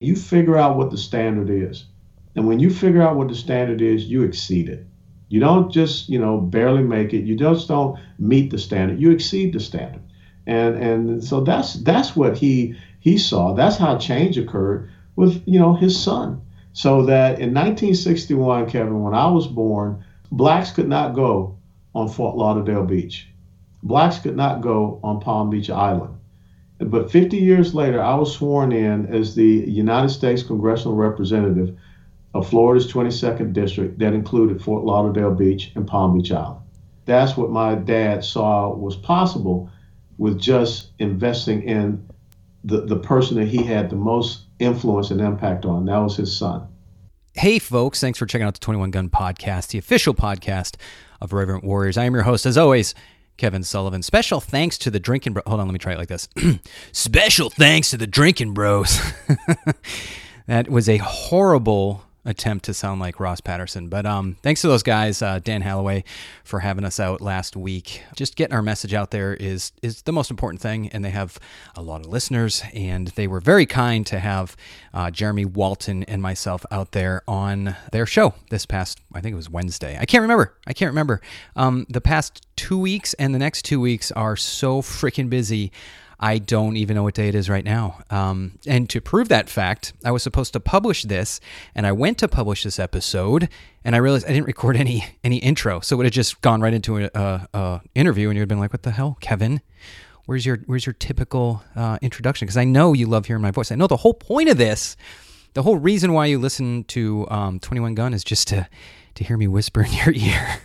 You figure out what the standard is. And when you figure out what the standard is, you exceed it. You don't just, you know, barely make it. You just don't meet the standard. You exceed the standard. And and so that's that's what he he saw. That's how change occurred with, you know, his son. So that in 1961, Kevin, when I was born, blacks could not go on Fort Lauderdale Beach. Blacks could not go on Palm Beach Island. But 50 years later, I was sworn in as the United States congressional representative of Florida's 22nd district that included Fort Lauderdale Beach and Palm Beach Island. That's what my dad saw was possible with just investing in the, the person that he had the most influence and impact on. That was his son. Hey, folks, thanks for checking out the 21 Gun Podcast, the official podcast of Reverent Warriors. I am your host, as always, Kevin Sullivan. Special thanks to the Drinking Bros. Hold on, let me try it like this. Special thanks to the Drinking Bros. that was a horrible attempt to sound like Ross Patterson. But um, thanks to those guys, uh, Dan Halloway, for having us out last week. Just getting our message out there is is the most important thing, and they have a lot of listeners, and they were very kind to have uh, Jeremy Walton and myself out there on their show this past, I think it was Wednesday. I can't remember. I can't remember. Um, the past two weeks and the next two weeks are so freaking busy. I don't even know what day it is right now. Um, and to prove that fact, I was supposed to publish this, and I went to publish this episode, and I realized I didn't record any any intro, so it would have just gone right into a, a, a interview, and you'd been like, "What the hell, Kevin? Where's your where's your typical uh, introduction?" Because I know you love hearing my voice. I know the whole point of this, the whole reason why you listen to um, Twenty One Gun is just to to hear me whisper in your ear.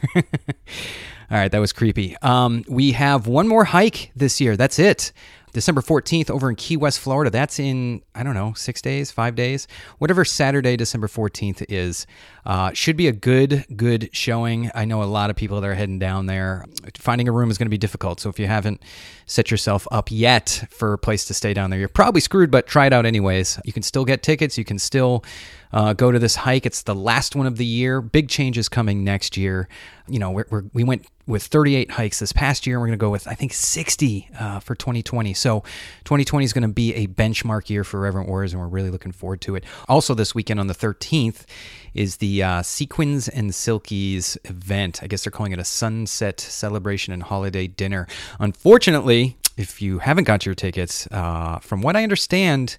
All right, that was creepy. Um, we have one more hike this year. That's it. December 14th over in Key West, Florida. That's in, I don't know, six days, five days, whatever Saturday, December 14th is. Uh, should be a good, good showing. I know a lot of people that are heading down there. Finding a room is going to be difficult. So if you haven't set yourself up yet for a place to stay down there, you're probably screwed, but try it out anyways. You can still get tickets. You can still uh, go to this hike. It's the last one of the year. Big changes coming next year. You know, we're, we're, we went with 38 hikes this past year. And we're going to go with, I think, 60 uh, for 2020. So 2020 is going to be a benchmark year for Reverent Warriors, and we're really looking forward to it. Also, this weekend on the 13th is the uh, Sequins and Silkies event. I guess they're calling it a sunset celebration and holiday dinner. Unfortunately, if you haven't got your tickets, uh, from what I understand,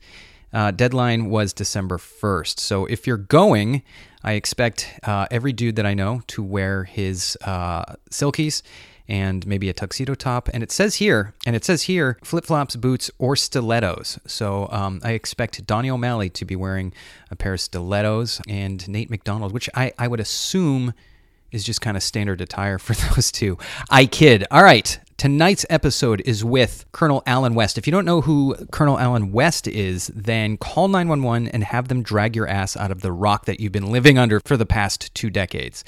uh, deadline was December 1st. So if you're going, I expect uh, every dude that I know to wear his uh, silkies and maybe a tuxedo top. And it says here, and it says here, flip flops, boots, or stilettos. So um, I expect Donnie O'Malley to be wearing a pair of stilettos and Nate McDonald, which I, I would assume is just kind of standard attire for those two. I kid. All right. Tonight's episode is with Colonel Allen West. If you don't know who Colonel Allen West is, then call 911 and have them drag your ass out of the rock that you've been living under for the past two decades.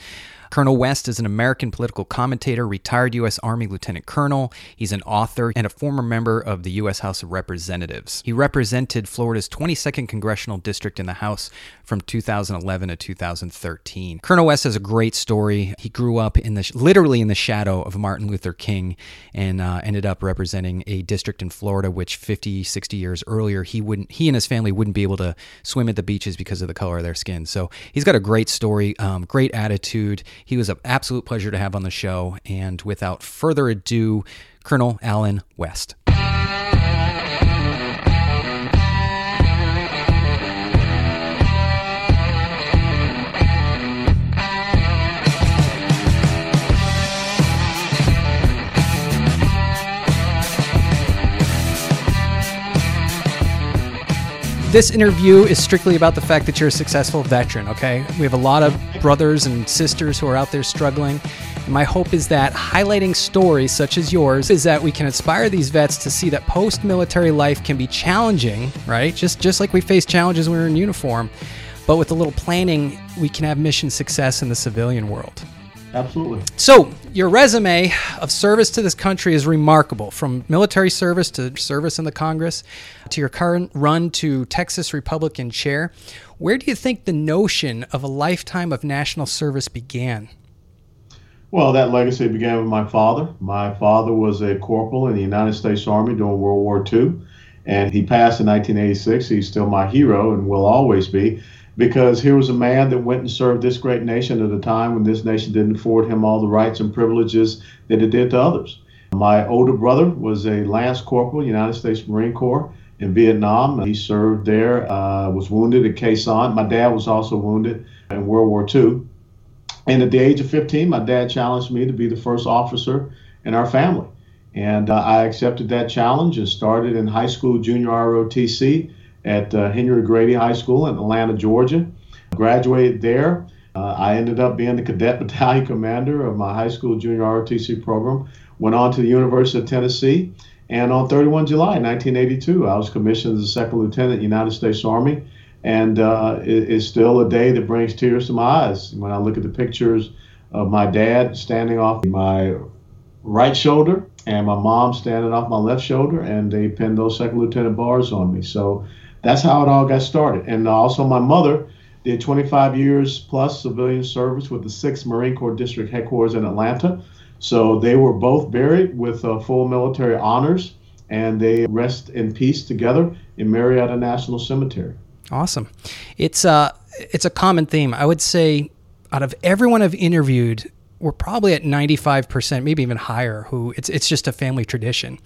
Colonel West is an American political commentator, retired U.S. Army Lieutenant Colonel. He's an author and a former member of the U.S. House of Representatives. He represented Florida's 22nd Congressional District in the House from 2011 to 2013. Colonel West has a great story. He grew up in the literally in the shadow of Martin Luther King and uh, ended up representing a district in Florida which 50, 60 years earlier he wouldn't he and his family wouldn't be able to swim at the beaches because of the color of their skin. So he's got a great story, um, great attitude. He was an absolute pleasure to have on the show. And without further ado, Colonel Allen West. This interview is strictly about the fact that you're a successful veteran, okay? We have a lot of brothers and sisters who are out there struggling. And my hope is that highlighting stories such as yours is that we can inspire these vets to see that post-military life can be challenging, right? Just just like we face challenges when we're in uniform, but with a little planning, we can have mission success in the civilian world. Absolutely. So, your resume of service to this country is remarkable from military service to service in the Congress to your current run to Texas Republican chair. Where do you think the notion of a lifetime of national service began? Well, that legacy began with my father. My father was a corporal in the United States Army during World War II. And he passed in 1986. He's still my hero and will always be because here was a man that went and served this great nation at a time when this nation didn't afford him all the rights and privileges that it did to others. My older brother was a Lance Corporal, United States Marine Corps in Vietnam. He served there, uh, was wounded at Sanh. My dad was also wounded in World War II. And at the age of 15, my dad challenged me to be the first officer in our family. And uh, I accepted that challenge and started in high school junior ROTC at uh, Henry Grady High School in Atlanta, Georgia. Graduated there. Uh, I ended up being the cadet battalion commander of my high school junior ROTC program. Went on to the University of Tennessee. And on 31 July 1982, I was commissioned as a second lieutenant, United States Army. And uh, it, it's still a day that brings tears to my eyes when I look at the pictures of my dad standing off my right shoulder and my mom standing off my left shoulder, and they pinned those second lieutenant bars on me. So that's how it all got started. And also, my mother did 25 years plus civilian service with the 6th Marine Corps District Headquarters in Atlanta. So they were both buried with uh, full military honors, and they rest in peace together in Marietta National Cemetery. Awesome. It's a uh, it's a common theme. I would say out of everyone I've interviewed, we're probably at 95%, maybe even higher, who it's it's just a family tradition.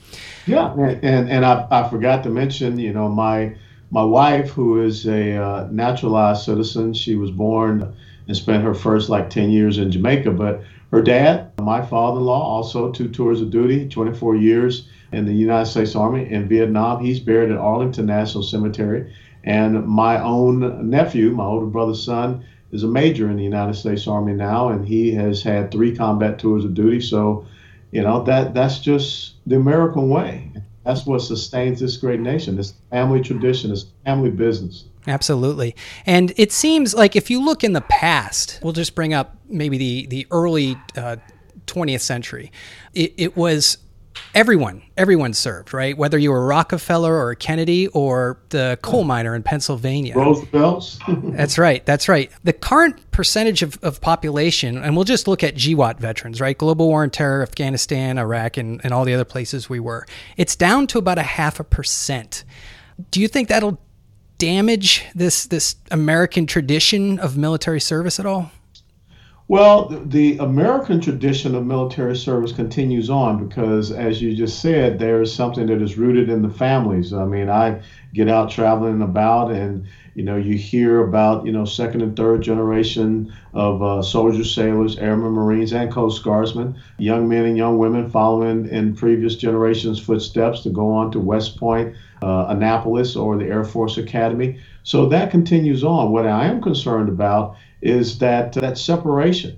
Yeah, and and I, I forgot to mention, you know, my my wife, who is a uh, naturalized citizen, she was born and spent her first like 10 years in Jamaica, but her dad, my father-in-law, also two tours of duty, 24 years in the United States Army in Vietnam. He's buried at Arlington National Cemetery. And my own nephew, my older brother's son, is a major in the United States Army now, and he has had three combat tours of duty. So, you know, that that's just the American way. That's what sustains this great nation. It's family tradition. It's family business. Absolutely. And it seems like if you look in the past, we'll just bring up maybe the the early uh, 20th century. It, it was everyone everyone served right? Whether you were rockefeller or kennedy or the coal miner in pennsylvania. Roosevelt's. That's right that's right. The current percentage of, of population and we'll just look at GWOT veterans right? Global war and terror afghanistan iraq and, and all the other places we were. It's down to about a half a percent. Do you think that'll damage this this american tradition of military service at all well, the American tradition of military service continues on because, as you just said, there's something that is rooted in the families. I mean, I get out traveling about, and you know, you hear about you know second and third generation of uh, soldiers, sailors, airmen, marines, and Coast Guardsmen, young men and young women following in previous generations' footsteps to go on to West Point, uh, Annapolis, or the Air Force Academy. So that continues on. What I am concerned about is that that separation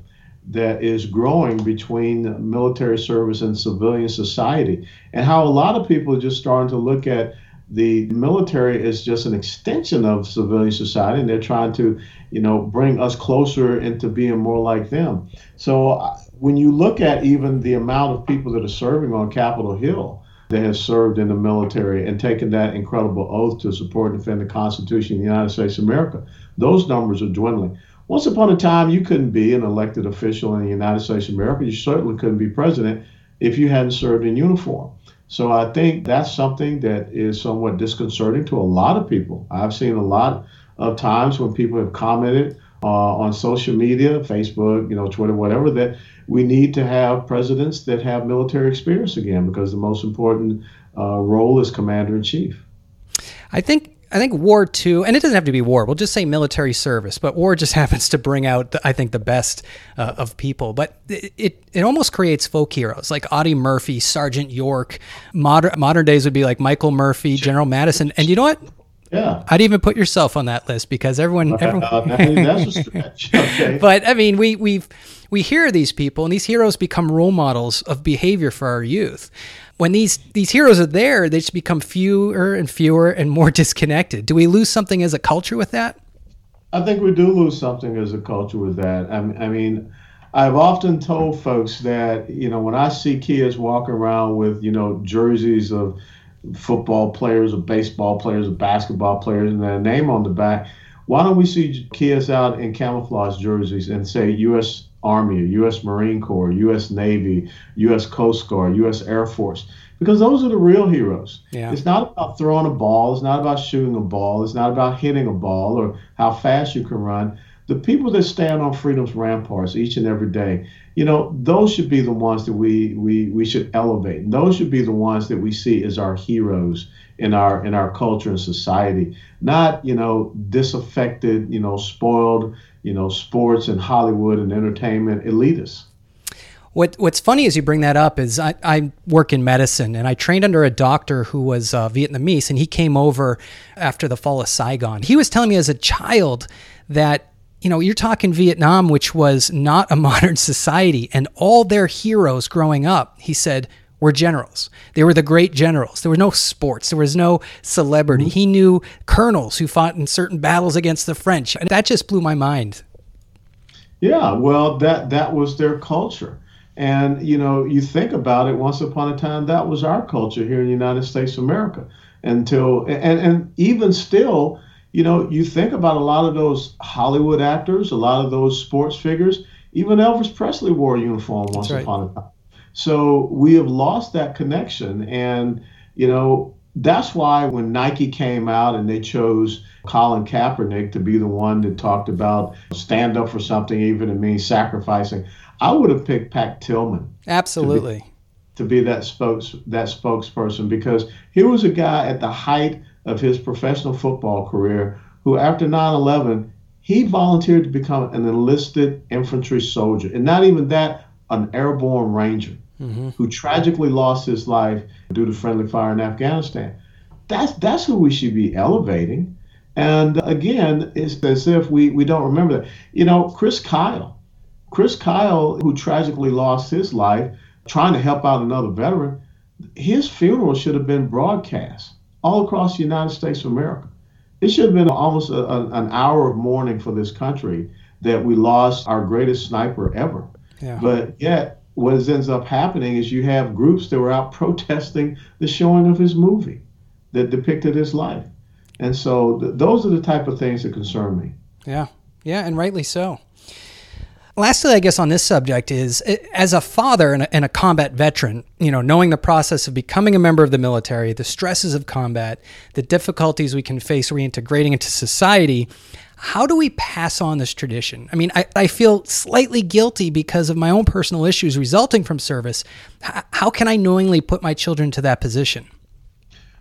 that is growing between military service and civilian society, and how a lot of people are just starting to look at the military as just an extension of civilian society, and they're trying to, you know, bring us closer into being more like them. So uh, when you look at even the amount of people that are serving on Capitol Hill, that has served in the military and taken that incredible oath to support and defend the Constitution of the United States of America, those numbers are dwindling. Once upon a time, you couldn't be an elected official in the United States of America. You certainly couldn't be president if you hadn't served in uniform. So I think that's something that is somewhat disconcerting to a lot of people. I've seen a lot of times when people have commented uh, on social media, Facebook, you know, Twitter, whatever, that we need to have presidents that have military experience again because the most important uh, role is commander in chief. I think I think war too, and it doesn't have to be war. We'll just say military service, but war just happens to bring out, the, I think, the best uh, of people. But it, it, it almost creates folk heroes like Audie Murphy, Sergeant York. Modern modern days would be like Michael Murphy, General Madison, and you know what? Yeah, I'd even put yourself on that list because everyone. everyone uh, that's a stretch. Okay. but I mean, we we we hear these people, and these heroes become role models of behavior for our youth when these these heroes are there, they just become fewer and fewer and more disconnected. Do we lose something as a culture with that? I think we do lose something as a culture with that. I, I mean, I've often told folks that you know when I see kids walking around with you know jerseys of football players or baseball players or basketball players and their name on the back, why don't we see kids out in camouflage jerseys and say U.S. Army, U.S. Marine Corps, U.S. Navy, U.S. Coast Guard, U.S. Air Force. because those are the real heroes. Yeah. It's not about throwing a ball. It's not about shooting a ball. It's not about hitting a ball or how fast you can run. The people that stand on freedom's ramparts each and every day, you know, those should be the ones that we we we should elevate. Those should be the ones that we see as our heroes in our in our culture and society. Not you know disaffected, you know, spoiled, you know, sports and Hollywood and entertainment elitists. What What's funny as you bring that up is I, I work in medicine and I trained under a doctor who was uh, Vietnamese and he came over after the fall of Saigon. He was telling me as a child that you know you're talking Vietnam, which was not a modern society, and all their heroes growing up. He said were generals. They were the great generals. There were no sports. There was no celebrity. Mm-hmm. He knew colonels who fought in certain battles against the French. And that just blew my mind. Yeah, well, that that was their culture. And you know, you think about it. Once upon a time, that was our culture here in the United States of America. Until and and even still, you know, you think about a lot of those Hollywood actors, a lot of those sports figures. Even Elvis Presley wore a uniform once right. upon a time. So we have lost that connection, and you know that's why when Nike came out and they chose Colin Kaepernick to be the one that talked about stand up for something, even it means sacrificing. I would have picked Pat Tillman. Absolutely. To be, to be that spokes that spokesperson because he was a guy at the height of his professional football career who after 9/11 he volunteered to become an enlisted infantry soldier and not even that an airborne ranger mm-hmm. who tragically lost his life due to friendly fire in Afghanistan. That's that's who we should be elevating. And again, it's as if we, we don't remember that. You know, Chris Kyle, Chris Kyle, who tragically lost his life trying to help out another veteran, his funeral should have been broadcast all across the United States of America. It should have been almost a, a, an hour of mourning for this country that we lost our greatest sniper ever. Yeah. But yet, what ends up happening is you have groups that were out protesting the showing of his movie that depicted his life. And so th- those are the type of things that concern me. Yeah. Yeah, and rightly so. Lastly, I guess on this subject is eh, as a father and a, and a, combat veteran, you know, knowing the process of becoming a member of the military, the stresses of combat, the difficulties we can face reintegrating into society, how do we pass on this tradition? I mean, I, I feel slightly guilty because of my own personal issues resulting from service. H- how can I knowingly put my children to that position?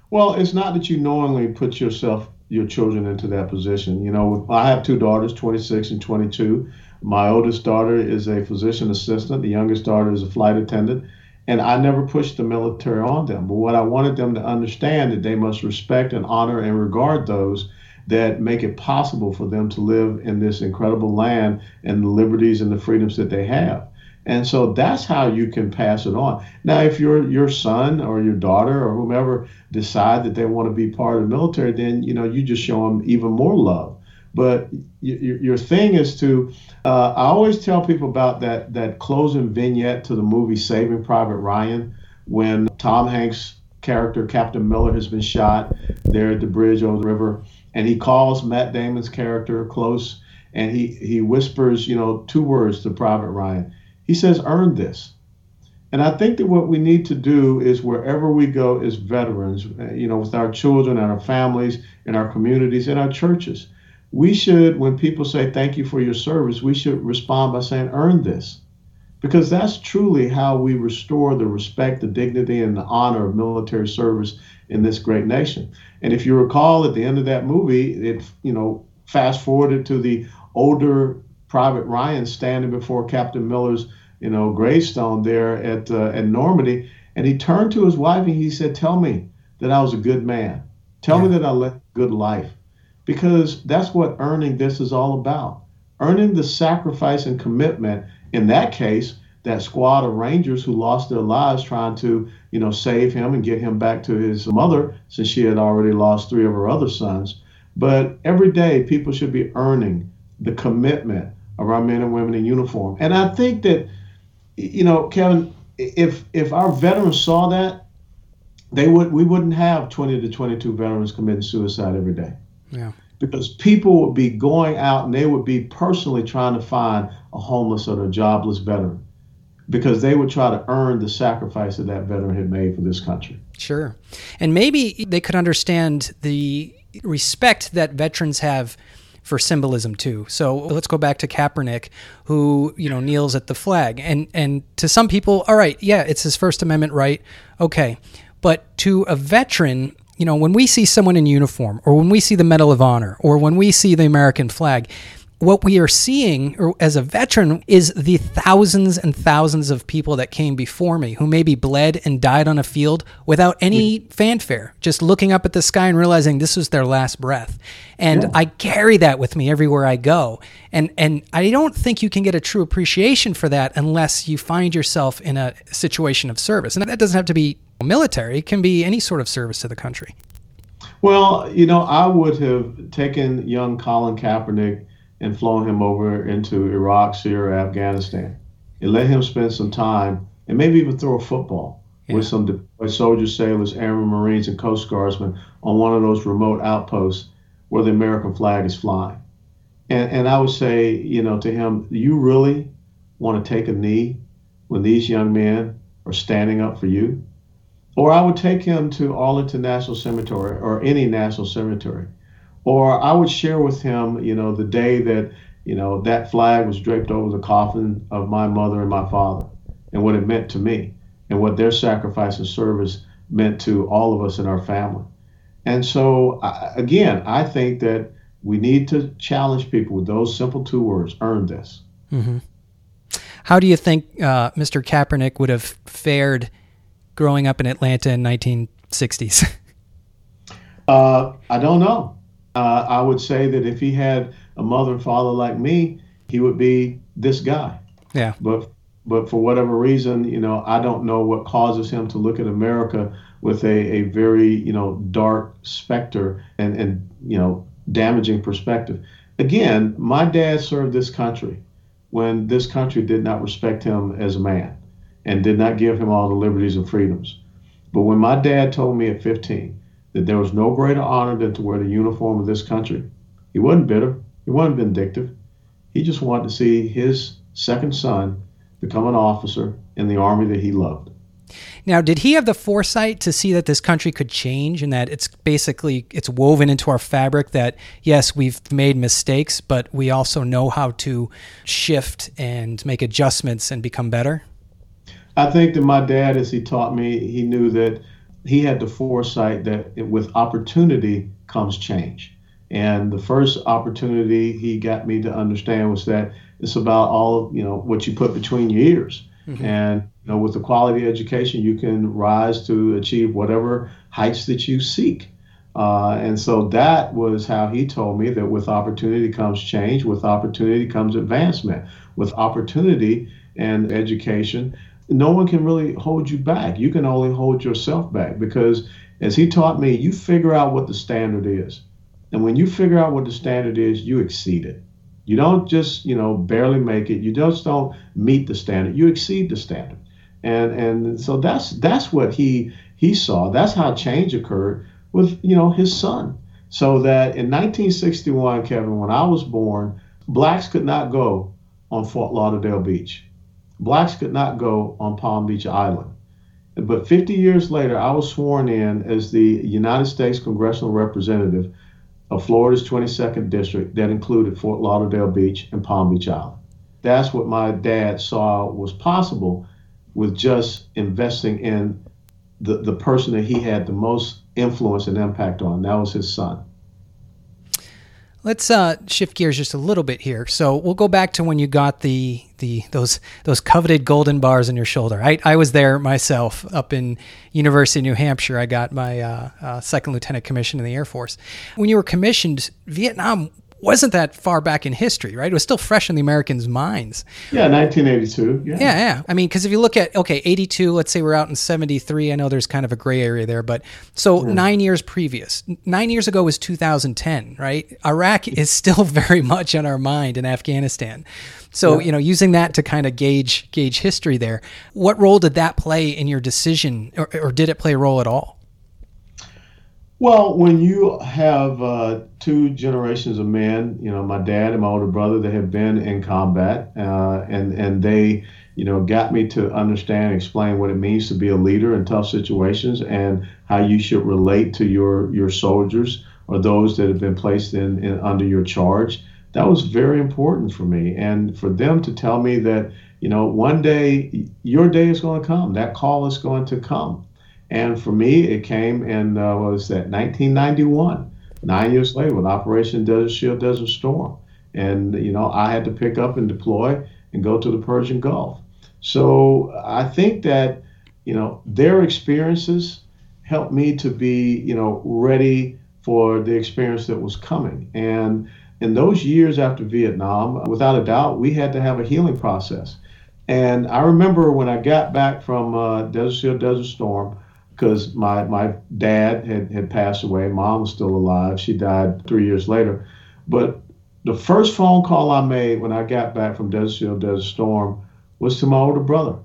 Well, it's not that you knowingly put yourself, your children into that position. You know, I have two daughters, 26 and 22 my oldest daughter is a physician assistant. The youngest daughter is a flight attendant. And I never pushed the military on them. But what I wanted them to understand that they must respect and honor and regard those that make it possible for them to live in this incredible land and the liberties and the freedoms that they have. And so that's how you can pass it on. Now, if your your son or your daughter or whomever decide that they want to be part of the military, then you know you just show them even more love. But your thing is to, uh, I always tell people about that, that closing vignette to the movie Saving Private Ryan when Tom Hanks' character, Captain Miller, has been shot there at the bridge over the river. And he calls Matt Damon's character close and he, he whispers, you know, two words to Private Ryan. He says, earn this. And I think that what we need to do is wherever we go as veterans, uh, you know, with our children and our families, and our communities, and our churches, we should, when people say thank you for your service, we should respond by saying, earn this. Because that's truly how we restore the respect, the dignity, and the honor of military service in this great nation. And if you recall at the end of that movie, it, you know, fast forwarded to the older Private Ryan standing before Captain Miller's, you know, gravestone there at, uh, at Normandy. And he turned to his wife and he said, Tell me that I was a good man. Tell yeah. me that I led a good life because that's what earning this is all about. Earning the sacrifice and commitment, in that case, that squad of Rangers who lost their lives trying to, you know, save him and get him back to his mother since she had already lost three of her other sons. But every day, people should be earning the commitment of our men and women in uniform. And I think that, you know, Kevin, if if our veterans saw that, they would we wouldn't have 20 to 22 veterans committing suicide every day. Yeah. Because people would be going out and they would be personally trying to find a homeless or a jobless veteran. because they would try to earn the sacrifice that that veteran had made for this country. Sure. And maybe they could understand the respect that veterans have for symbolism too. So let's go back to Kaepernick, who you know kneels at the flag, and and to some people, all right, yeah, it's his First Amendment right, okay, but to a veteran, you know, when we see someone in uniform, or when we see the Medal of Honor, or when we see the American flag, what we are seeing or as a veteran is the thousands and thousands of people that came before me who maybe bled and died on a field without any fanfare, just looking up at the sky and realizing this was their last breath. And yeah. I carry that with me everywhere I go. And and I don't think you can get a true appreciation for that unless you find yourself in a situation of service. And that doesn't have to be military, it can be any sort of service to the country. Well, you know, I would have taken young Colin Kaepernick and flown him over into Iraq, Syria, Afghanistan, and let him spend some time and maybe even throw a football yeah. with some deployed soldiers, sailors, airmen, marines, and coast guardsmen on one of those remote outposts where the American flag is flying. And, and I would say, you know, to him, you really want to take a knee when these young men are standing up for you? Or I would take him to Arlington National Cemetery or any national cemetery or I would share with him, you know, the day that, you know, that flag was draped over the coffin of my mother and my father and what it meant to me and what their sacrifice and service meant to all of us in our family. And so, again, I think that we need to challenge people with those simple two words earn this. Mm-hmm. How do you think uh, Mr. Kaepernick would have fared growing up in Atlanta in 1960s? uh, I don't know uh, I would say that if he had a mother and father like me, he would be this guy. Yeah. But but for whatever reason, you know, I don't know what causes him to look at America with a, a very, you know, dark specter and, and, you know, damaging perspective. Again, my dad served this country when this country did not respect him as a man and did not give him all the liberties and freedoms. But when my dad told me at 15 that there was no greater honor than to wear the uniform of this country. He wasn't bitter, he wasn't vindictive. He just wanted to see his second son become an officer in the army that he loved. Now, did he have the foresight to see that this country could change and that it's basically it's woven into our fabric that yes, we've made mistakes, but we also know how to shift and make adjustments and become better? I think that my dad as he taught me, he knew that he had the foresight that with opportunity comes change. And the first opportunity he got me to understand was that it's about all of, you know what you put between your ears. Mm-hmm. And you know, with the quality education, you can rise to achieve whatever heights that you seek. Uh, and so that was how he told me that with opportunity comes change, with opportunity comes advancement, with opportunity and education no one can really hold you back. You can only hold yourself back because, as he taught me, you figure out what the standard is. And when you figure out what the standard is, you exceed it. You don't just, you know, barely make it. You just don't meet the standard. You exceed the standard. And and so that's that's what he he saw. That's how change occurred with, you know, his son. So that in 1961, Kevin, when I was born, blacks could not go on Fort Lauderdale Beach blacks could not go on Palm Beach Island. But 50 years later, I was sworn in as the United States congressional representative of Florida's 22nd district that included Fort Lauderdale Beach and Palm Beach Island. That's what my dad saw was possible with just investing in the, the person that he had the most influence and impact on. That was his son. Let's uh, shift gears just a little bit here. So we'll go back to when you got the the those those coveted golden bars on your shoulder. I, I was there myself up in University of New Hampshire. I got my uh, uh, second lieutenant commission in the Air Force. When you were commissioned, Vietnam wasn't that far back in history, right? It was still fresh in the Americans' minds. Yeah, 1982. Yeah, yeah. yeah. I mean, because if you look at, okay, 82, let's say we're out in 73. I know there's kind of a gray area there, but so yeah. nine years previous. Nine years ago was 2010, right? Iraq is still very much on our mind in Afghanistan. So, yeah. you know, using that to kind of gauge gauge history there, what role did that play in your decision, or, or did it play a role at all? Well, when you have uh, two generations of men, you know, my dad and my older brother that have been in combat, uh, and and they, you know, got me to understand, explain what it means to be a leader in tough situations, and how you should relate to your your soldiers or those that have been placed in, in under your charge. That was very important for me, and for them to tell me that, you know, one day your day is going to come. That call is going to come and for me, it came in, uh, what was that, 1991, nine years later with Operation Desert Shield, Desert Storm. And, you know, I had to pick up and deploy and go to the Persian Gulf. So I think that, you know, their experiences helped me to be, you know, ready for the experience that was coming. And in those years after Vietnam, without a doubt, we had to have a healing process. And I remember when I got back from uh, Desert Shield, Desert Storm, because my, my dad had, had passed away. Mom was still alive. She died three years later. But the first phone call I made when I got back from Desert Shield, Desert Storm was to my older brother.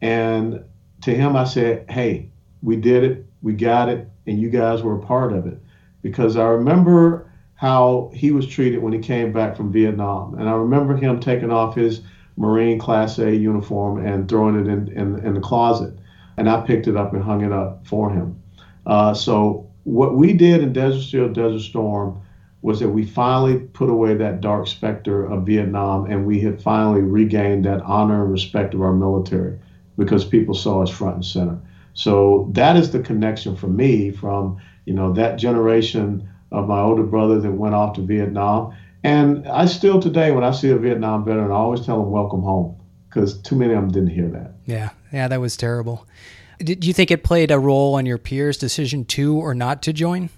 And to him, I said, Hey, we did it, we got it, and you guys were a part of it. Because I remember how he was treated when he came back from Vietnam. And I remember him taking off his Marine Class A uniform and throwing it in, in, in the closet and I picked it up and hung it up for him. Uh, so what we did in Desert Shield, Desert Storm was that we finally put away that dark specter of Vietnam and we had finally regained that honor and respect of our military because people saw us front and center. So that is the connection for me from, you know, that generation of my older brother that went off to Vietnam. And I still today, when I see a Vietnam veteran, I always tell them welcome home because too many of them didn't hear that. Yeah, yeah, that was terrible. Did you think it played a role in your peers' decision to or not to join?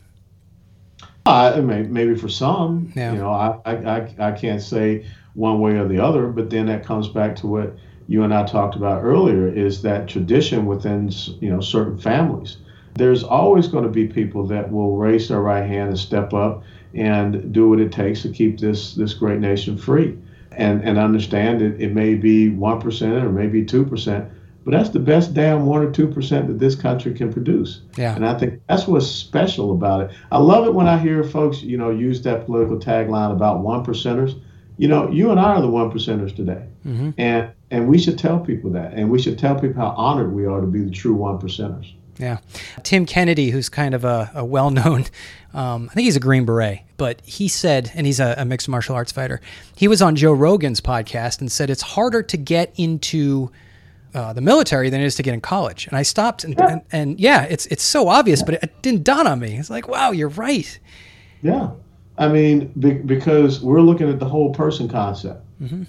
Uh, maybe for some, yeah. you know, I, I, I can't say one way or the other, but then that comes back to what you and I talked about earlier is that tradition within, you know, certain families. There's always going to be people that will raise their right hand and step up and do what it takes to keep this this great nation free and, and understand it, it may be 1% or maybe 2%, but that's the best damn 1 or 2% that this country can produce. Yeah. And I think that's what's special about it. I love it when I hear folks, you know, use that political tagline about one percenters. You know, you and I are the one percenters today. Mm-hmm. And and we should tell people that. And we should tell people how honored we are to be the true one percenters. Yeah. Tim Kennedy, who's kind of a, a well known, um, I think he's a Green Beret, but he said, and he's a, a, mixed martial arts fighter, he was on Joe Rogan's podcast and said it's harder to get into. Uh, the military than it is to get in college, and I stopped and, yeah. and, and yeah, it's it's so obvious, but it, it, didn't dawn on me. It's like, wow, you're right. Yeah, I mean, be, because we're looking at the whole person concept. Mm-hmm.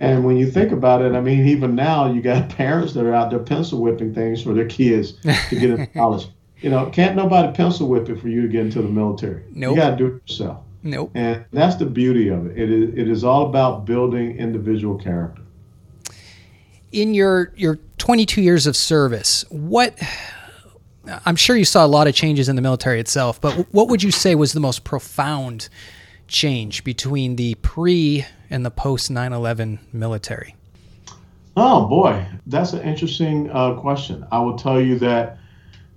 And when you think about it, I mean, even now you got parents that are out there pencil whipping things for their kids to get into college. You know, can't nobody pencil whip it for you to get into the military. Nope. You got to do it yourself. Nope. And that's the beauty of it. It is, it is all about building individual character. In your your 22 years of service, what I'm sure you saw a lot of changes in the military itself, but what would you say was the most profound change between the pre and the post 9 11 military? Oh, boy, that's an interesting uh, question. I will tell you that,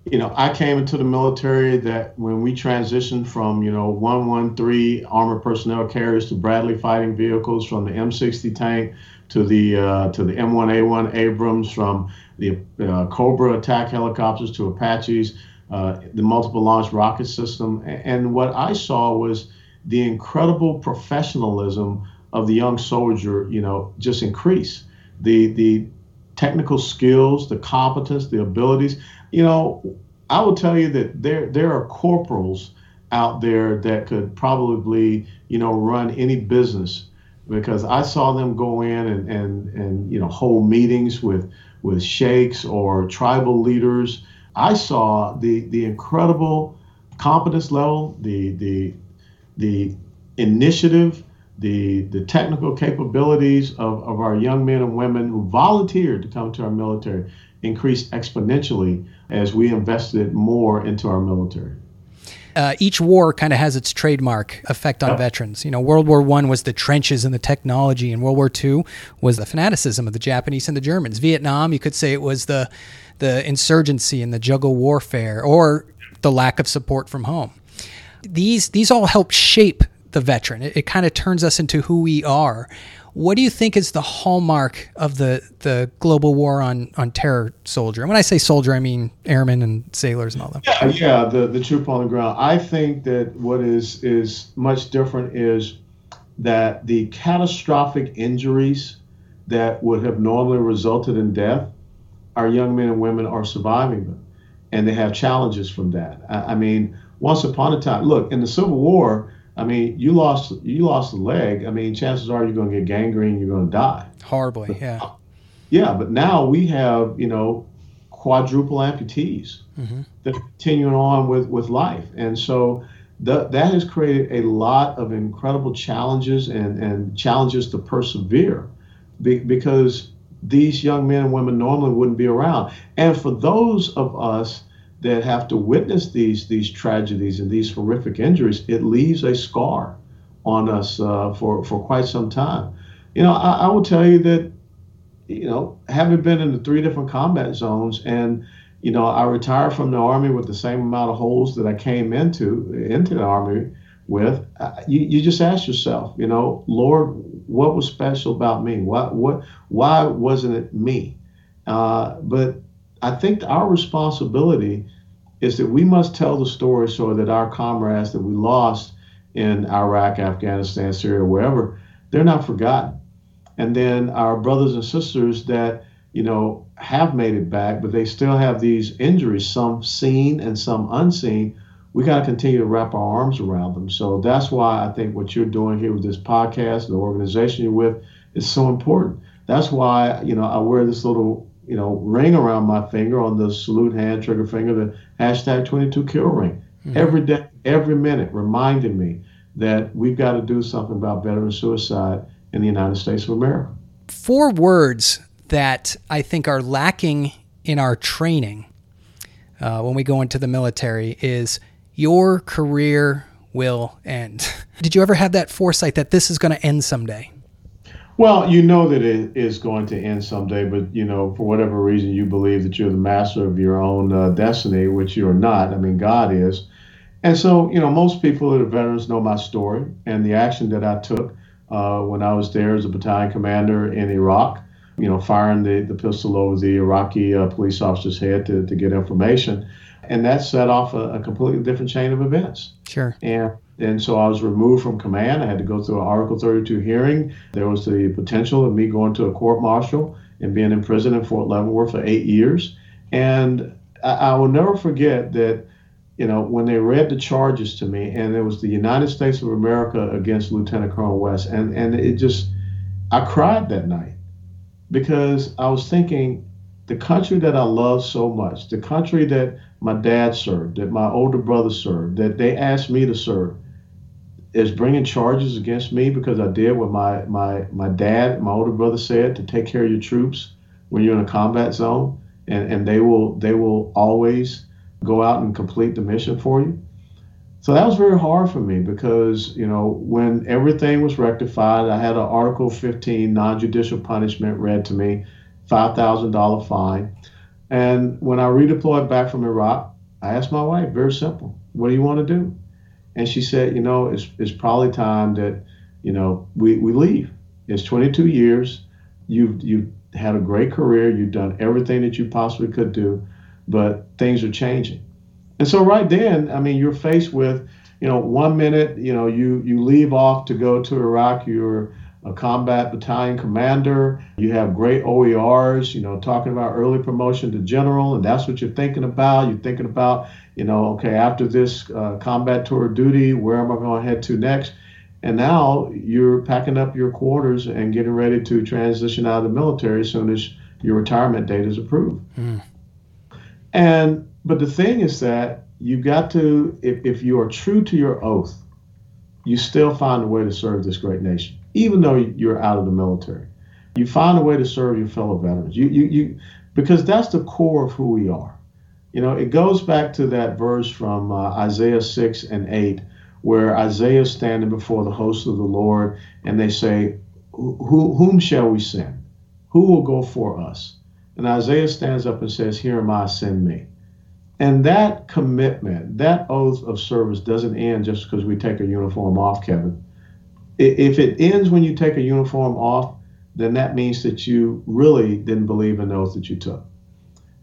you know, I came into the military that when we transitioned from, you know, 113 armored personnel carriers to Bradley fighting vehicles, from the M60 tank to the uh, to the M1A1 Abrams, from the uh, Cobra attack helicopters to Apaches, uh, the multiple launch rocket system. And what I saw was the incredible professionalism of the young soldier, you know, just increase. The the technical skills, the competence, the abilities. You know, I will tell you that there there are corporals out there that could probably, you know, run any business because I saw them go in and, and, and you know hold meetings with with sheikhs or tribal leaders. I saw the the incredible competence level, the the the initiative, the, the technical capabilities of, of our young men and women who volunteered to come to our military increased exponentially as we invested more into our military. Uh, each war kind of has its trademark effect on veterans. You know, World War One was the trenches and the technology, and World War Two was the fanaticism of the Japanese and the Germans. Vietnam, you could say it was the the insurgency and the jungle warfare, or the lack of support from home. These these all help shape the veteran. It, it kind of turns us into who we are. What do you think is the hallmark of the, the global war on, on terror soldier? And when I say soldier, I mean airmen and sailors and all that. Yeah, yeah, the, the troop on the ground. I think that what is is much different is that the catastrophic injuries that would have normally resulted in death, our young men and women are surviving them, and they have challenges from that. I, I mean, once upon a time, look in the Civil War I mean, you lost you lost a leg. I mean, chances are you're going to get gangrene. You're going to die horribly. But, yeah. Yeah, but now we have you know quadruple amputees mm-hmm. that are continuing on with with life, and so that that has created a lot of incredible challenges and and challenges to persevere, be, because these young men and women normally wouldn't be around, and for those of us that have to witness these these tragedies and these horrific injuries, it leaves a scar on us uh, for for quite some time. You know, I, I will tell you that, you know, having been in the three different combat zones and you know, I retired from the army with the same amount of holes that I came into into the army with. You, you just ask yourself, you know, Lord, what was special about me? What what why wasn't it me? Uh, but I think our responsibility is that we must tell the story so that our comrades that we lost in Iraq, Afghanistan, Syria, wherever, they're not forgotten. And then our brothers and sisters that, you know, have made it back, but they still have these injuries, some seen and some unseen. We got to continue to wrap our arms around them. So that's why I think what you're doing here with this podcast, the organization you're with, is so important. That's why, you know, I wear this little you know, ring around my finger on the salute hand, trigger finger, the hashtag 22 kill ring. Mm-hmm. Every day, every minute, reminding me that we've got to do something about veteran suicide in the United States of America. Four words that I think are lacking in our training uh, when we go into the military is your career will end. Did you ever have that foresight that this is going to end someday? Well, you know that it is going to end someday, but you know, for whatever reason, you believe that you're the master of your own uh, destiny, which you're not. I mean, God is. And so, you know, most people that are veterans know my story and the action that I took uh, when I was there as a battalion commander in Iraq, you know, firing the, the pistol over the Iraqi uh, police officer's head to, to get information. And that set off a, a completely different chain of events. Sure. And and so I was removed from command. I had to go through an Article 32 hearing. There was the potential of me going to a court martial and being in prison in Fort Leavenworth for eight years. And I, I will never forget that, you know, when they read the charges to me, and it was the United States of America against Lieutenant Colonel West, and, and it just, I cried that night because I was thinking, the country that I love so much, the country that my dad served, that my older brother served, that they asked me to serve, is bringing charges against me because I did what my my my dad, my older brother said to take care of your troops when you're in a combat zone, and and they will they will always go out and complete the mission for you. So that was very hard for me because you know when everything was rectified, I had an Article 15 non-judicial punishment read to me, five thousand dollar fine, and when I redeployed back from Iraq, I asked my wife, very simple, what do you want to do? And she said, you know, it's, it's probably time that, you know, we, we leave. It's 22 years. You've, you've had a great career. You've done everything that you possibly could do, but things are changing. And so right then, I mean, you're faced with, you know, one minute, you know, you, you leave off to go to Iraq. You're a combat battalion commander. You have great OERs, you know, talking about early promotion to general, and that's what you're thinking about. You're thinking about, you know, okay, after this uh, combat tour of duty, where am I going to head to next? And now you're packing up your quarters and getting ready to transition out of the military as soon as your retirement date is approved. Mm. And but the thing is that you got to, if, if you are true to your oath, you still find a way to serve this great nation even though you're out of the military. You find a way to serve your fellow veterans. You, you, you, because that's the core of who we are. You know, it goes back to that verse from uh, Isaiah 6 and 8, where Isaiah is standing before the host of the Lord, and they say, Who, Whom shall we send? Who will go for us? And Isaiah stands up and says, Here am I, send me. And that commitment, that oath of service doesn't end just because we take our uniform off, Kevin. If it ends when you take a uniform off, then that means that you really didn't believe in those that you took.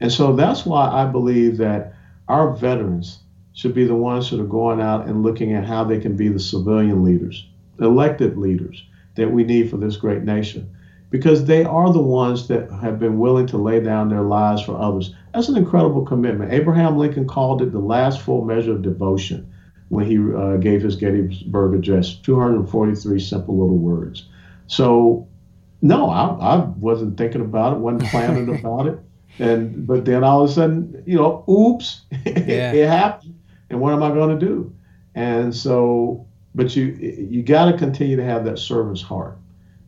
And so that's why I believe that our veterans should be the ones that are going out and looking at how they can be the civilian leaders, elected leaders that we need for this great nation. Because they are the ones that have been willing to lay down their lives for others. That's an incredible commitment. Abraham Lincoln called it the last full measure of devotion when he uh, gave his Gettysburg Address 243 simple little words. So no, I, I wasn't thinking about it, wasn't planning about it. And but then all of a sudden, you know, oops, yeah. it happened. And what am I going to do? And so, but you you got to continue to have that servant's heart,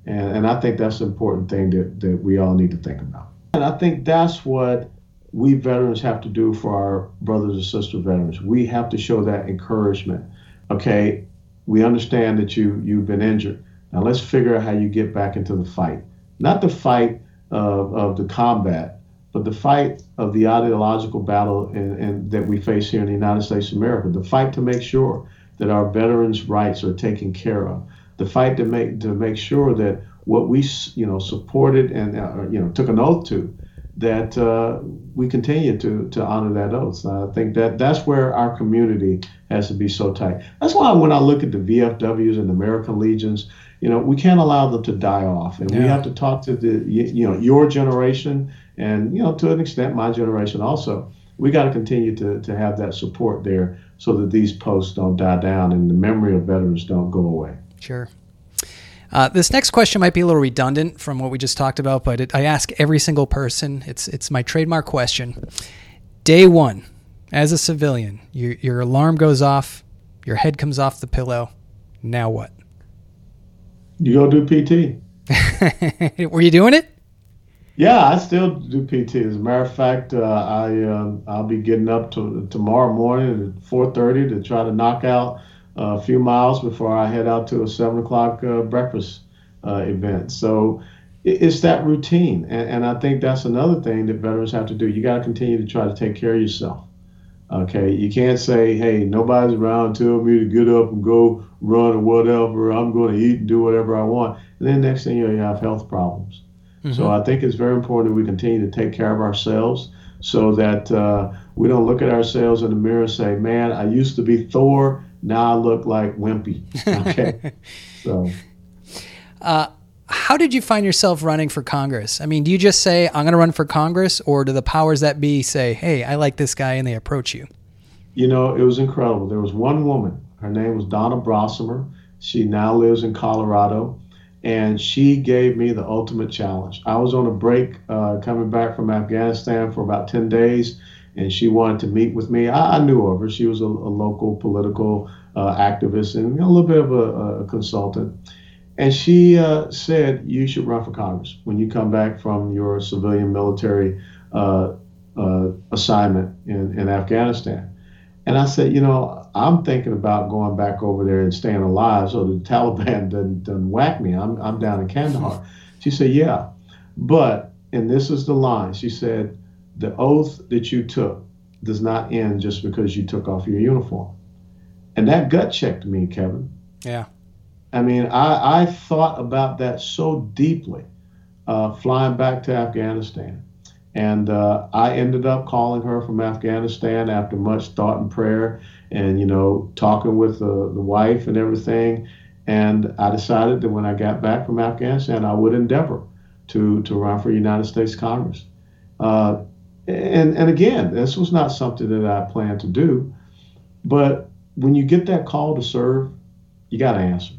and and I think that's an important thing that that we all need to think about. And I think that's what we veterans have to do for our brothers and sister veterans. We have to show that encouragement. Okay, we understand that you you've been injured now let's figure out how you get back into the fight. Not the fight of, of the combat, but the fight of the ideological battle in, in, that we face here in the United States of America. The fight to make sure that our veterans' rights are taken care of. The fight to make to make sure that what we you know supported and uh, you know took an oath to that uh, we continue to to honor that oath. I think that that's where our community has to be so tight. That's why when I look at the VFWs and the American Legions, you know, we can't allow them to die off, and yeah. we have to talk to the you know your generation and you know to an extent my generation also. We got to continue to to have that support there so that these posts don't die down and the memory of veterans don't go away. Sure. Uh, this next question might be a little redundant from what we just talked about, but it, I ask every single person. It's it's my trademark question. Day one, as a civilian, your your alarm goes off, your head comes off the pillow. Now what? You go do PT. Were you doing it? Yeah, I still do PT. As a matter of fact, uh, I uh, I'll be getting up to tomorrow morning at 4:30 to try to knock out a few miles before I head out to a seven o'clock uh, breakfast uh, event. So it's that routine, and, and, I think that's another thing that veterans have to do. You got to continue to try to take care of yourself. Okay, you can't say, "Hey, nobody's around telling me to get up and go run or whatever. I'm going to eat and do whatever I want." And then next thing you know, you have health problems. Mm-hmm. So I think it's very important that we continue to take care of ourselves so that uh, we don't look at ourselves in the mirror and say, "Man, I used to be Thor. Now I look like Wimpy." Okay, so. Uh, how did you find yourself running for Congress? I mean, do you just say, I'm going to run for Congress, or do the powers that be say, hey, I like this guy, and they approach you? You know, it was incredible. There was one woman, her name was Donna Brossemer. She now lives in Colorado, and she gave me the ultimate challenge. I was on a break uh, coming back from Afghanistan for about 10 days, and she wanted to meet with me. I, I knew of her. She was a, a local political uh, activist and a little bit of a, a consultant and she uh, said, You should run for Congress when you come back from your civilian military uh, uh, assignment in, in Afghanistan. And I said, You know, I'm thinking about going back over there and staying alive so the Taliban doesn't, doesn't whack me. I'm, I'm down in Kandahar. She said, Yeah. But, and this is the line, she said, The oath that you took does not end just because you took off your uniform. And that gut checked me, Kevin. Yeah I mean, I, I thought about that so deeply uh, flying back to Afghanistan. And uh, I ended up calling her from Afghanistan after much thought and prayer and, you know, talking with the, the wife and everything. And I decided that when I got back from Afghanistan, I would endeavor to, to run for United States Congress. Uh, and, and again, this was not something that I planned to do. But when you get that call to serve, you got to answer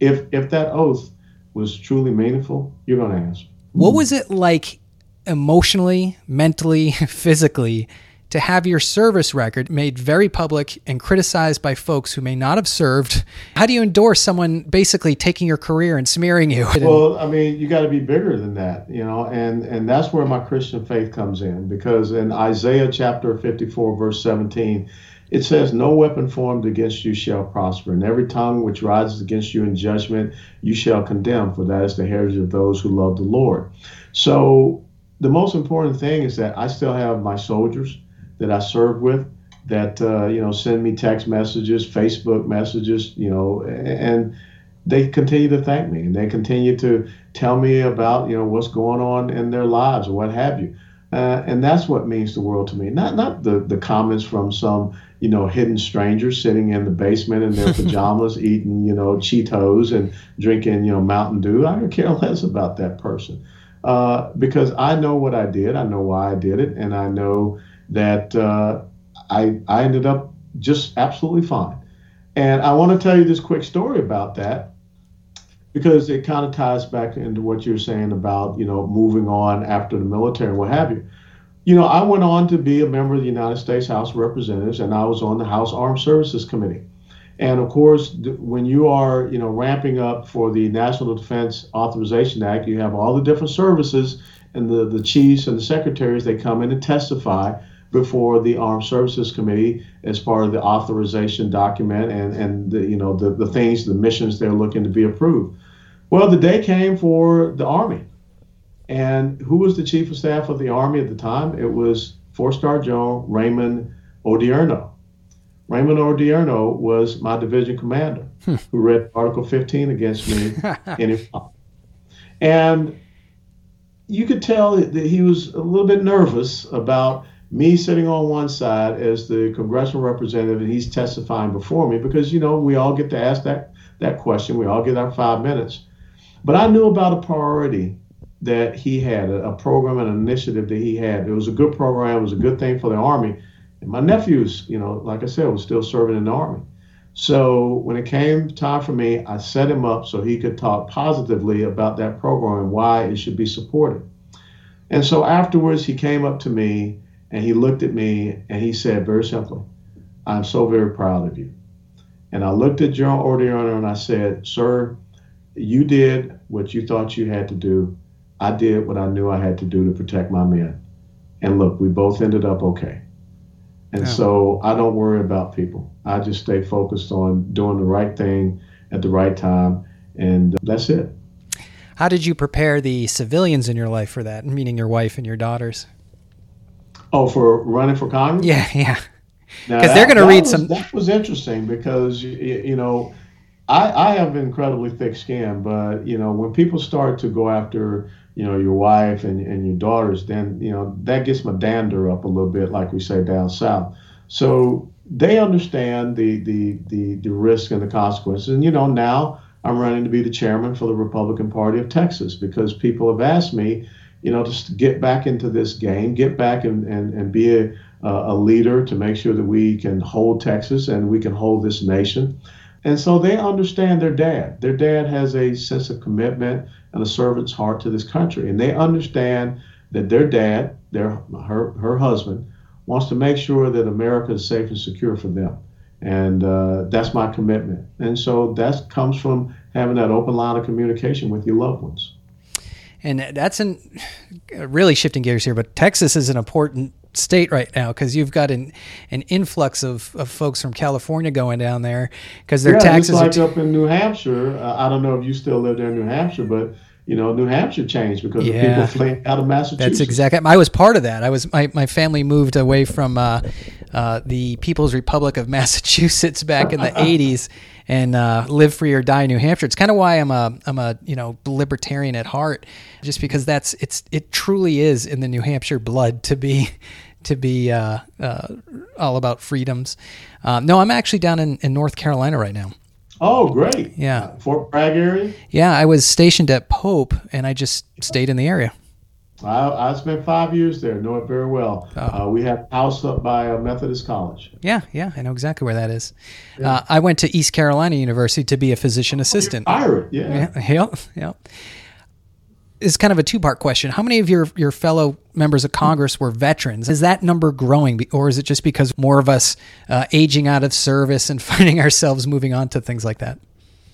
if if that oath was truly meaningful, you're going to answer. What was it like emotionally, mentally, physically to have your service record made very public and criticized by folks who may not have served? How do you endorse someone basically taking your career and smearing you? Well, I mean, you got to be bigger than that, you know, and and that's where my Christian faith comes in because in Isaiah chapter 54 verse 17 it says, No weapon formed against you shall prosper, and every tongue which rises against you in judgment you shall condemn, for that is the heritage of those who love the Lord. So, the most important thing is that I still have my soldiers that I serve with that, uh, you know, send me text messages, Facebook messages, you know, and they continue to thank me and they continue to tell me about, you know, what's going on in their lives or what have you. Uh, and that's what means the world to me. Not not the, the comments from some you know hidden stranger sitting in the basement in their pajamas eating you know Cheetos and drinking you know Mountain Dew. I don't care less about that person uh, because I know what I did. I know why I did it, and I know that uh, I I ended up just absolutely fine. And I want to tell you this quick story about that because it kind of ties back into what you're saying about you know moving on after the military and what have you. You know, I went on to be a member of the United States House of Representatives, and I was on the House Armed Services Committee. And of course, when you are, you know, ramping up for the National Defense Authorization Act, you have all the different services and the, the chiefs and the secretaries. They come in and testify before the Armed Services Committee as part of the authorization document and, and the, you know, the, the things, the missions they're looking to be approved. Well, the day came for the Army. And who was the chief of staff of the Army at the time? It was four star general Raymond Odierno. Raymond Odierno was my division commander hmm. who read Article 15 against me in Iraq. And you could tell that he was a little bit nervous about me sitting on one side as the congressional representative and he's testifying before me because you know we all get to ask that that question. We all get our five minutes. But i knew about a priority that he had a, a program and an initiative that he had. It was a good program. It was a good thing for the army. And my nephews you know like i said was still serving in the army. So when it came time for me i set him up so he could talk positively about that program and why it should be supported. And so afterwards he came up to me and he looked at me and he said very simply, I'm so very proud of you. And I looked at General Odierno and I said, Sir, you did what you thought you had to do. I did what I knew I had to do to protect my men. And look, we both ended up okay. And yeah. so I don't worry about people. I just stay focused on doing the right thing at the right time. And that's it. How did you prepare the civilians in your life for that, meaning your wife and your daughters? Oh, for running for Congress? Yeah, yeah. Because they're going to read was, some. That was interesting because you, you know, I I have incredibly thick skin, but you know when people start to go after you know your wife and and your daughters, then you know that gets my dander up a little bit, like we say down south. So they understand the the the the risk and the consequences, and you know now. I'm running to be the chairman for the Republican Party of Texas because people have asked me, you know, just get back into this game, get back and, and, and be a, a leader to make sure that we can hold Texas and we can hold this nation. And so they understand their dad. Their dad has a sense of commitment and a servant's heart to this country. And they understand that their dad, their her, her husband, wants to make sure that America is safe and secure for them. And uh, that's my commitment. And so that comes from having that open line of communication with your loved ones and that's an really shifting gears here. But Texas is an important state right now because you've got an an influx of, of folks from California going down there because their yeah, taxes like are t- up in New Hampshire. Uh, I don't know if you still live there in New Hampshire, but you know, New Hampshire changed because yeah. of people fleeing out of Massachusetts. That's exactly. I was part of that. I was my, my family moved away from uh, uh, the People's Republic of Massachusetts back in the '80s and uh, live free or die in New Hampshire. It's kind of why I'm a I'm a you know libertarian at heart, just because that's it's it truly is in the New Hampshire blood to be to be uh, uh, all about freedoms. Uh, no, I'm actually down in, in North Carolina right now. Oh, great. Yeah. Fort Bragg area? Yeah, I was stationed at Pope and I just stayed in the area. I, I spent five years there, know it very well. Oh. Uh, we have house up by a Methodist College. Yeah, yeah, I know exactly where that is. Yeah. Uh, I went to East Carolina University to be a physician oh, assistant. pirate, yeah. Yeah, is kind of a two part question. How many of your, your fellow members of Congress were veterans? Is that number growing, or is it just because more of us uh, aging out of service and finding ourselves moving on to things like that?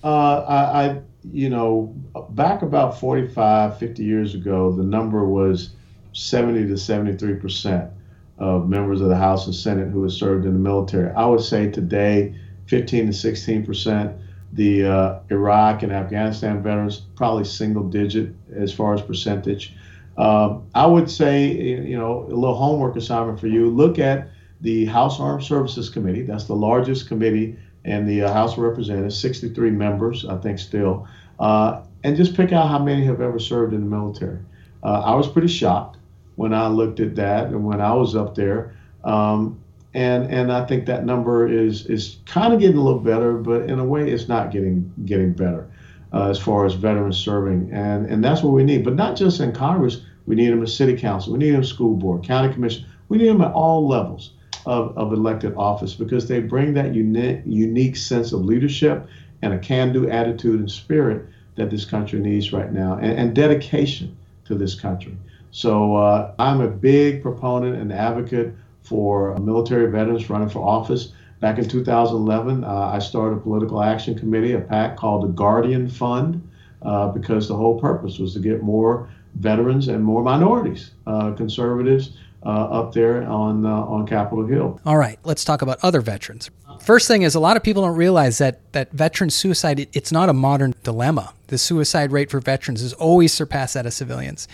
Uh, I, I, you know, back about 45, 50 years ago, the number was 70 to 73 percent of members of the House and Senate who had served in the military. I would say today, 15 to 16 percent the uh, Iraq and Afghanistan veterans, probably single digit as far as percentage. Uh, I would say, you know, a little homework assignment for you look at the House Armed Services Committee. That's the largest committee in the uh, House of Representatives, 63 members, I think, still. Uh, and just pick out how many have ever served in the military. Uh, I was pretty shocked when I looked at that and when I was up there. Um, and and I think that number is is kind of getting a little better, but in a way, it's not getting getting better uh, as far as veterans serving, and and that's what we need. But not just in Congress, we need them in City Council, we need them school board, county commission, we need them at all levels of, of elected office because they bring that unique unique sense of leadership and a can-do attitude and spirit that this country needs right now, and, and dedication to this country. So uh, I'm a big proponent and advocate for military veterans running for office. Back in 2011, uh, I started a political action committee, a PAC called the Guardian Fund, uh, because the whole purpose was to get more veterans and more minorities, uh, conservatives, up there on uh, on Capitol Hill. All right, let's talk about other veterans. First thing is, a lot of people don't realize that that veteran suicide it, it's not a modern dilemma. The suicide rate for veterans has always surpassed that of civilians,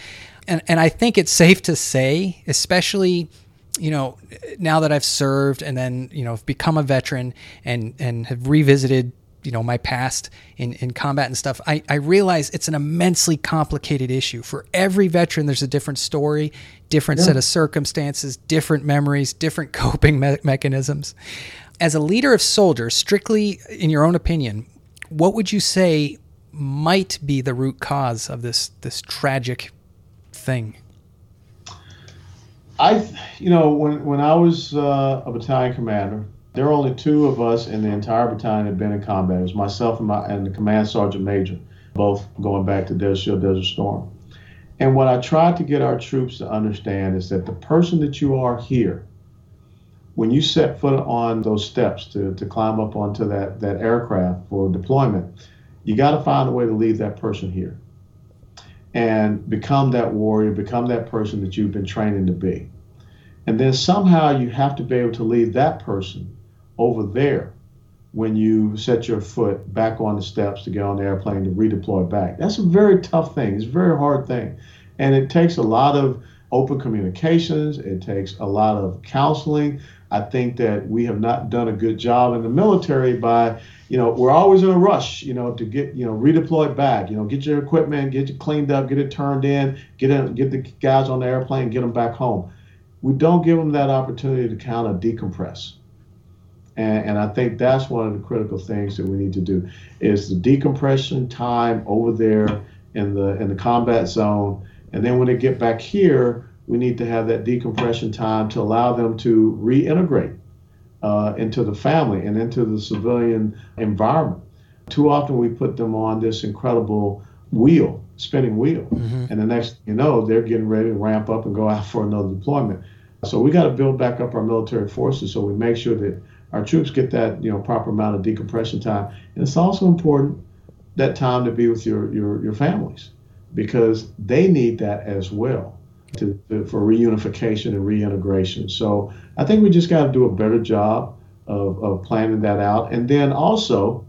and and I think it's safe to say, especially you know, now that I've served and then, you know, become a veteran and, and have revisited, you know, my past in, in combat and stuff, I, I realize it's an immensely complicated issue. For every veteran, there's a different story, different yeah. set of circumstances, different memories, different coping me- mechanisms. As a leader of soldiers, strictly in your own opinion, what would you say might be the root cause of this this tragic thing? I, you know, when when I was uh, a battalion commander, there were only two of us in the entire battalion that had been in combat. It was myself and my and the command sergeant major, both going back to Desert Shield, Desert Storm. And what I tried to get our troops to understand is that the person that you are here, when you set foot on those steps to, to climb up onto that, that aircraft for deployment, you got to find a way to leave that person here and become that warrior, become that person that you've been training to be. And then somehow you have to be able to leave that person over there when you set your foot back on the steps to get on the airplane to redeploy back. That's a very tough thing. It's a very hard thing. And it takes a lot of open communications, it takes a lot of counseling. I think that we have not done a good job in the military by, you know, we're always in a rush, you know, to get, you know, redeployed back, you know, get your equipment, get it cleaned up, get it turned in, get in, get the guys on the airplane, get them back home we don't give them that opportunity to kind of decompress. And, and, I think that's one of the critical things that we need to do is the decompression time over there in the in the combat zone, and then when they get back here, we need to have that decompression time to allow them to reintegrate uh, into the family and into the civilian environment. Too often we put them on this incredible wheel, spinning wheel, mm-hmm. and the next you know they're getting ready to ramp up and go out for another deployment. So we got to build back up our military forces so we make sure that our troops get that you know proper amount of decompression time. And it's also important that time to be with your your, your families because they need that as well to, to, for reunification and reintegration. So I think we just got to do a better job of, of planning that out. And then also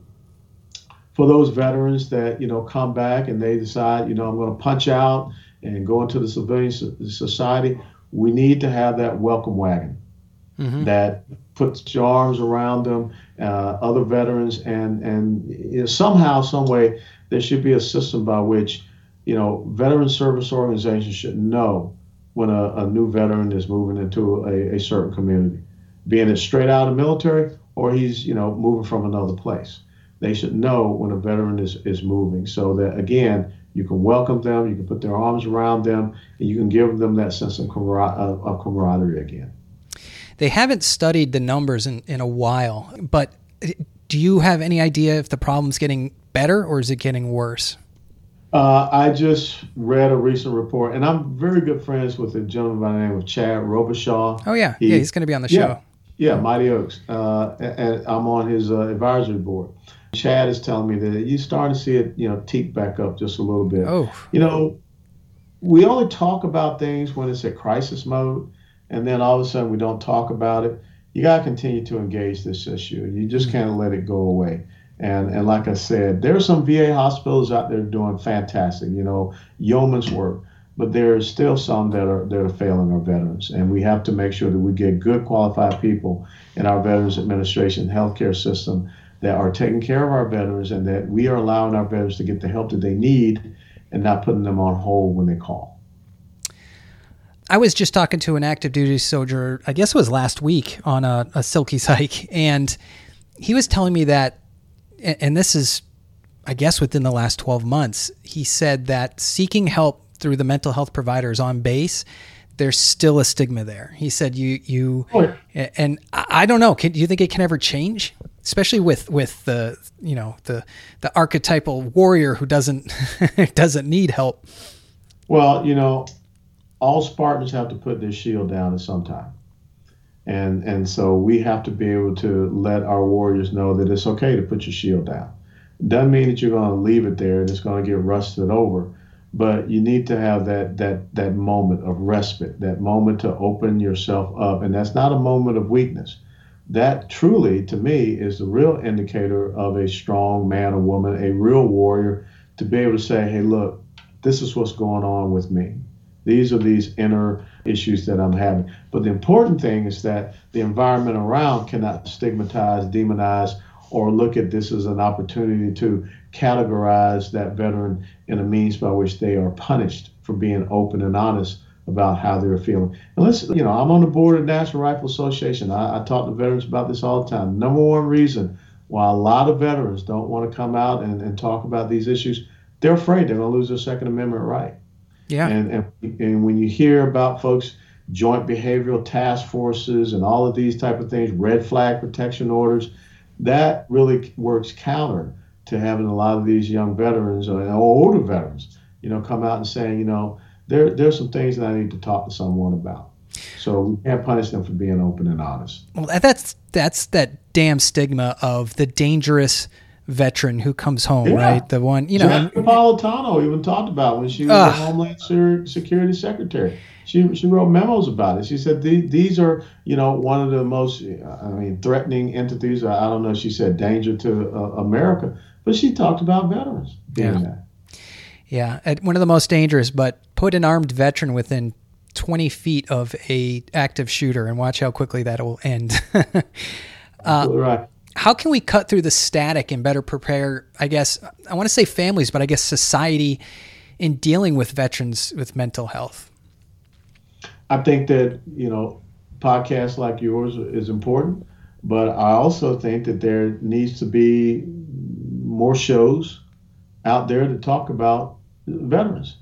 for those veterans that you know come back and they decide you know I'm going to punch out and go into the civilian society we need to have that welcome wagon mm-hmm. that puts your arms around them, uh, other veterans, and and you know, somehow, some way, there should be a system by which you know veteran service organizations should know when a, a new veteran is moving into a, a certain community, being it straight out of military or he's you know moving from another place. They should know when a veteran is, is moving so that again you can welcome them, you can put their arms around them, and you can give them that sense of, camar- of camaraderie again. They haven't studied the numbers in, in a while, but do you have any idea if the problem's getting better or is it getting worse? Uh, I just read a recent report, and I'm very good friends with a gentleman by the name of Chad Robichaud. Oh yeah, he, yeah, he's going to be on the show. Yeah, yeah Mighty Oaks, uh, and I'm on his uh, advisory board. Chad is telling me that you're starting to see it, you know, teak back up just a little bit. Oh, you know, we only talk about things when it's at crisis mode, and then all of a sudden we don't talk about it. You got to continue to engage this issue. You just mm-hmm. can't let it go away. And and like I said, there are some VA hospitals out there doing fantastic, you know, yeoman's work. But there are still some that are that are failing our veterans, and we have to make sure that we get good qualified people in our Veterans Administration healthcare system that are taking care of our veterans, and that we are allowing our veterans to get the help that they need, and not putting them on hold when they call. I was just talking to an active duty soldier, I guess it was last week on a, a Silky's hike, and he was telling me that and this is, I guess, within the last 12 months, he said that seeking help through the mental health providers on base, there's still a stigma there. He said you you oh, and I don't know. Can, do you think it can ever change, especially with with the you know the the archetypal warrior who doesn't doesn't need help? Well, you know, all Spartans have to put their shield down at some time and and so we have to be able to let our warriors know that it's okay to put your shield down. Doesn't mean that you're going to leave it there and it's going to get rusted over, but you need to have that that that moment of respite, that moment to open yourself up, and that's not a moment of weakness. That truly, to me, is the real indicator of a strong man or woman, a real warrior, to be able to say, "Hey, look, this is what's going on with me. These are these inner issues that I'm having. But the important thing is that the environment around cannot stigmatize, demonize, or look at this as an opportunity to categorize that veteran in a means by which they are punished for being open and honest about how they're feeling. And let's, you know, I'm on the board of National Rifle Association. I, I talk to veterans about this all the time. Number one reason why a lot of veterans don't want to come out and, and talk about these issues, they're afraid they're going to lose their Second Amendment right. Yeah. And, and, and when you hear about folks, joint behavioral task forces and all of these type of things, red flag protection orders, that really works counter to having a lot of these young veterans or older veterans, you know, come out and saying, you know, there there's some things that I need to talk to someone about. So we can't punish them for being open and honest. Well, that's that's that damn stigma of the dangerous veteran who comes home, yeah. right? The one, you know. Janet Napolitano even talked about when she was uh, the Homeland Security Secretary. She, she wrote memos about it. She said these are, you know, one of the most, I mean, threatening entities. I don't know. She said danger to uh, America, but she talked about veterans yeah. that. Yeah, one of the most dangerous. But put an armed veteran within 20 feet of a active shooter, and watch how quickly that will end. uh, right how can we cut through the static and better prepare i guess i want to say families but i guess society in dealing with veterans with mental health? I think that you know podcasts like yours is important but i also think that there needs to be more shows out there to talk about veterans.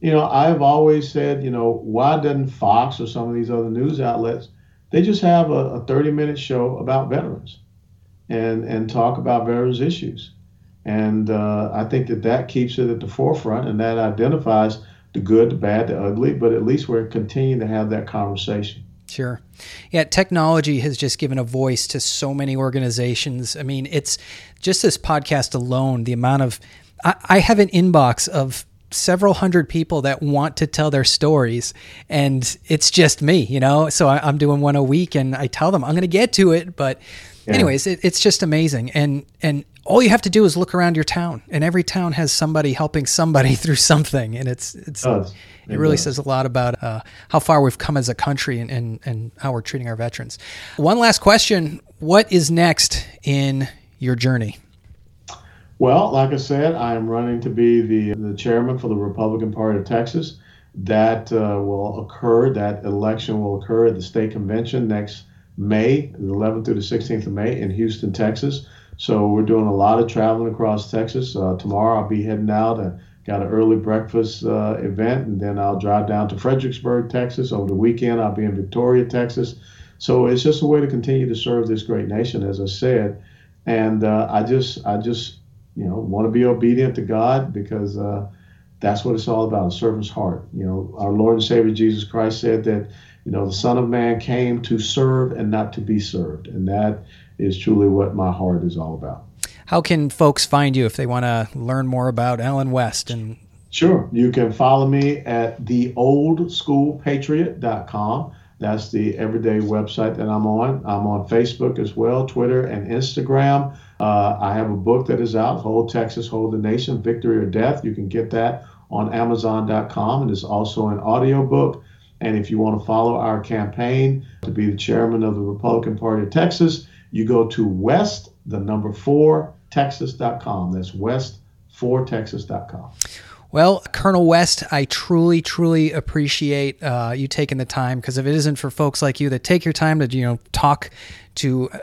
You know i've always said you know why doesn't fox or some of these other news outlets they just have a, a 30 minute show about veterans and and talk about various issues. And uh, I think that that keeps it at the forefront, and that identifies the good, the bad, the ugly. But at least we're continuing to have that conversation. Sure. Yeah, technology has just given a voice to so many organizations. I mean, it's just this podcast alone, the amount of. I, I have an inbox of several hundred people that want to tell their stories and it's just me you know so I, am doing one a week and i tell them i'm going to get to it but yeah. anyways, it, it's just amazing. And and all you have to do is look around your town, and every town has somebody helping somebody through something, and it's it's. Oh, it really says a lot about uh, how far we've come as a country and, and, and how we're treating our veterans. One last question What is next in your journey? Well, like I said, I am running to be the, the chairman for the Republican Party of Texas. That uh, will occur, that election will occur at the state convention next May, the 11th through the 16th of May in Houston, Texas. So we're doing a lot of traveling across Texas. Uh, tomorrow I'll be heading out. and got an early breakfast uh, event, and then I'll drive down to Fredericksburg, Texas. Over the weekend I'll be in Victoria, Texas. So it's just a way to continue to serve this great nation, as I said. And uh, I just, I just, you know, want to be obedient to God because uh, that's what it's all about, a servant's heart. You know, our Lord and Savior Jesus Christ said that, you know, the Son of Man came to serve and not to be served. And that is truly what my heart is all about. How can folks find you if they want to learn more about Allen West and Sure. You can follow me at theoldschoolpatriot.com. That's the everyday website that I'm on. I'm on Facebook as well, Twitter and Instagram. Uh, I have a book that is out, Hold Texas, Hold the Nation, Victory or Death. You can get that on Amazon.com. And it's also an audiobook. And if you want to follow our campaign to be the chairman of the Republican Party of Texas, you go to West, the number four, Texas.com. That's West4Texas.com. Well, Colonel West, I truly, truly appreciate uh, you taking the time because if it isn't for folks like you that take your time to, you know, talk to, uh,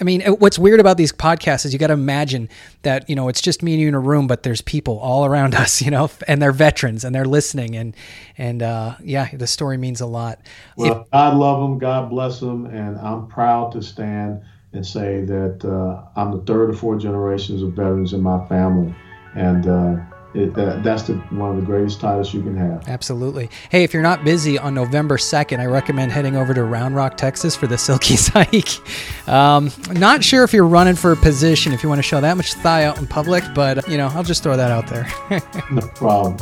I mean, what's weird about these podcasts is you got to imagine that, you know, it's just me and you in a room, but there's people all around us, you know, and they're veterans and they're listening. And, and uh, yeah, the story means a lot. Well, if, God love them, God bless them. And I'm proud to stand and say that uh, I'm the third or fourth generations of veterans in my family. And, uh, it, that, that's the, one of the greatest titles you can have. Absolutely. Hey, if you're not busy on November 2nd, I recommend heading over to Round Rock, Texas for the Silky hike. Um, not sure if you're running for a position if you want to show that much thigh out in public, but, you know, I'll just throw that out there. no problem.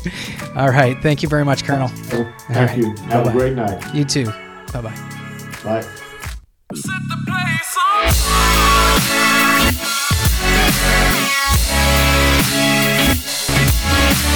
All right. Thank you very much, Colonel. Thank right. you. Have Bye-bye. a great night. You too. Bye-bye. Bye. We'll